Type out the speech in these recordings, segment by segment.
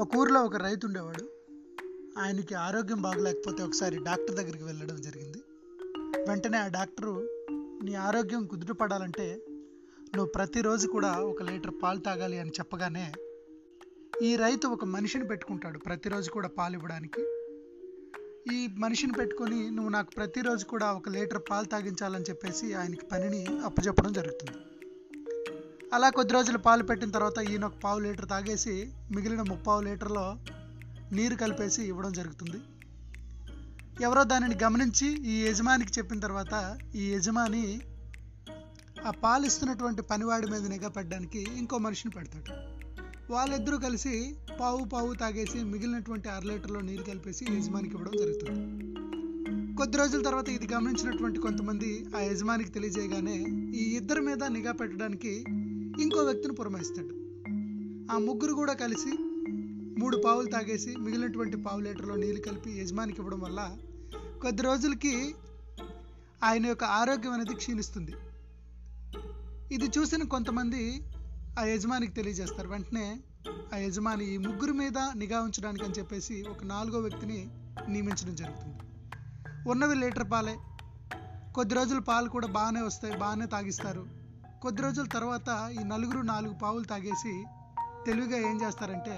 ఒక ఊరిలో ఒక రైతు ఉండేవాడు. ఆయనకి ఆరోగ్యం బాగలేకపోతే ఒకసారి డాక్టర్ దగ్గరికి వెళ్ళడం జరిగింది. వెంటనే ఆ డాక్టరు నీ ఆరోగ్యం కుదుటపడాలంటే నువ్వు ప్రతిరోజు కూడా ఒక లీటర్ పాలు తాగాలి అని చెప్పగానే ఈ రైతు ఒక మనిషిని పెట్టుకుంటాడు ప్రతిరోజు కూడా పాలు ఇవ్వడానికి. ఈ మనిషిని పెట్టుకొని నువ్వు నాకు ప్రతిరోజు కూడా ఒక లీటర్ పాలు తాగించాలని చెప్పేసి ఆయనకి పనిని అప్పచెప్పడం జరుగుతుంది. అలా కొద్ది రోజులు పాలు పెట్టిన తర్వాత ఈయన ఒక పావు లీటర్ తాగేసి మిగిలిన ముప్పావు లీటర్లో నీరు కలిపేసి ఇవ్వడం జరుగుతుంది. ఎవరో దానిని గమనించి ఈ యజమానికి చెప్పిన తర్వాత ఈ యజమాని ఆ పాలిస్తున్నటువంటి పనివాడి మీద నిఘా పెట్టడానికి ఇంకో మనిషిని పెడతాడు. వాళ్ళిద్దరూ కలిసి పావు పావు తాగేసి మిగిలినటువంటి అర లీటర్లో నీరు కలిపేసి యజమానికి ఇవ్వడం జరుగుతుంది. కొద్ది రోజుల తర్వాత ఇది గమనించినటువంటి కొంతమంది ఆ యజమానికి తెలియజేయగానే ఈ ఇద్దరి మీద నిఘా పెట్టడానికి ఇంకో వ్యక్తిని పురమాయిస్తాడు. ఆ ముగ్గురు కూడా కలిసి మూడు పావులు తాగేసి మిగిలినటువంటి పావు లీటర్లో నీళ్ళు కలిపి యజమానికి ఇవ్వడం వల్ల కొద్ది రోజులకి ఆయన యొక్క ఆరోగ్యం అనేది క్షీణిస్తుంది. ఇది చూసిన కొంతమంది ఆ యజమానికి తెలియజేస్తారు. వెంటనే ఆ యజమాని ఈ ముగ్గురు మీద నిఘా ఉంచడానికి అని చెప్పేసి ఒక నాలుగో వ్యక్తిని నియమించడం జరుగుతుంది. ఉన్నవి లీటర్ పాలే. కొద్ది రోజులు పాలు కూడా బాగానే వస్తాయి బాగానే తాగిస్తారు. కొద్ది రోజుల తర్వాత ఈ నలుగురు నాలుగు పావులు తాగేసి తెలివిగా ఏం చేస్తారంటే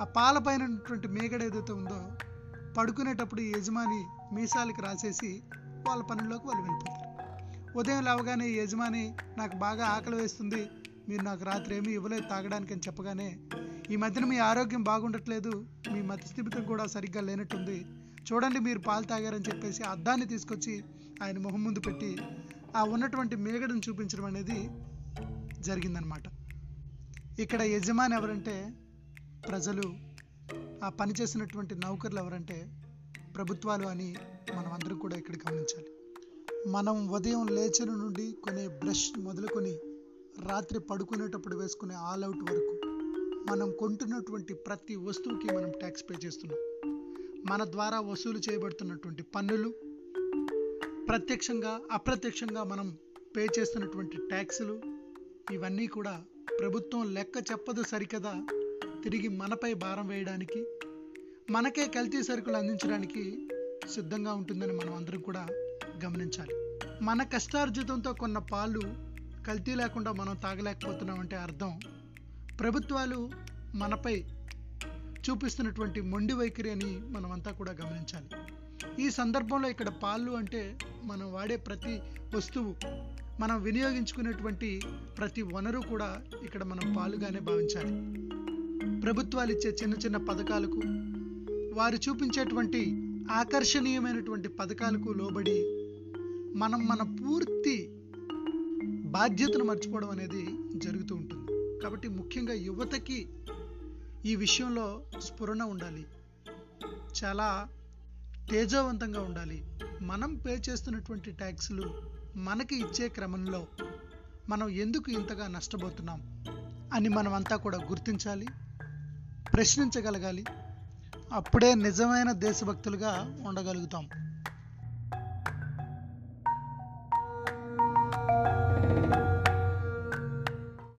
ఆ పాల పైన ఉన్నటువంటి మేగడ ఏదైతే ఉందో పడుకునేటప్పుడు ఈ యజమాని మీసాలకి రాసేసి వాళ్ళ పనుల్లోకి వాళ్ళు వెళ్ళిపోతారు. ఉదయం లేవగానే ఈ యజమాని నాకు బాగా ఆకలి వేస్తుంది మీరు నాకు రాత్రి ఏమీ ఇవ్వలేదు తాగడానికి అని చెప్పగానే ఈ మధ్యన మీ ఆరోగ్యం బాగుండట్లేదు మీ మతిస్థిమితం కూడా సరిగ్గా లేనట్టుంది చూడండి మీరు పాలు తాగారని చెప్పేసి అద్దాన్ని తీసుకొచ్చి ఆయన మొహం ముందు పెట్టి ఆ ఉన్నటువంటి మేగడను చూపించడం అనేది జరిగిందనమాట ఇక్కడ యజమాని ఎవరంటే ప్రజలు ఆ పని చేసినటువంటి నౌకర్లు ఎవరంటే ప్రభుత్వాలు అని మనం అందరం కూడా ఇక్కడ గమనించాలి. మనం ఉదయం లేచిన నుండి కొనే బ్రష్ మొదలుకొని రాత్రి పడుకునేటప్పుడు వేసుకునే ఆల్ అవుట్ వరకు మనం కొంటున్నటువంటి ప్రతి వస్తువుకి మనం ట్యాక్స్ పే చేస్తున్నాం. మన ద్వారా వసూలు చేయబడుతున్నటువంటి పన్నులు ప్రత్యక్షంగా అప్రత్యక్షంగా మనం పే చేస్తున్నటువంటి ట్యాక్సులు ఇవన్నీ కూడా ప్రభుత్వం లెక్క చెప్పదు సరికదా తిరిగి మనపై భారం వేయడానికి మనకే కల్తీ సరుకులు అందించడానికి సిద్ధంగా ఉంటుందని మనం అందరం కూడా గమనించాలి. మన కష్టార్జితంతో కొన్న పాలు కల్తీ లేకుండా మనం తాగలేకపోతున్నామంటే అర్థం ప్రభుత్వాలు మనపై చూపిస్తున్నటువంటి మొండి వైఖరి అని మనమంతా కూడా గమనించాలి. ఈ సందర్భంలో ఇక్కడ పాలు అంటే మనం వాడే ప్రతి వస్తువు మనం వినియోగించుకునేటువంటి ప్రతి వనరు కూడా ఇక్కడ మనం పాలుగానే భావించాలి. ప్రభుత్వాలు ఇచ్చే చిన్న చిన్న పథకాలకు వారు చూపించేటువంటి ఆకర్షణీయమైనటువంటి పథకాలకు లోబడి మనం మన పూర్తి బాధ్యతను మర్చిపోవడం అనేది జరుగుతూ ఉంటుంది. కాబట్టి ముఖ్యంగా యువతకి ఈ విషయంలో స్ఫురణ ఉండాలి. చాలా తేజవంతంగా ఉండాలి. మనం పే చేస్తున్నటువంటి ట్యాక్సులు మనకి ఇచ్చే క్రమంలో మనం ఎందుకు ఇంతగా నష్టపోతున్నాం అని మనం అంతా కూడా గుర్తించాలి ప్రశ్నించగలగాలి. అప్పుడే నిజమైన దేశభక్తులుగా ఉండగలుగుతాం.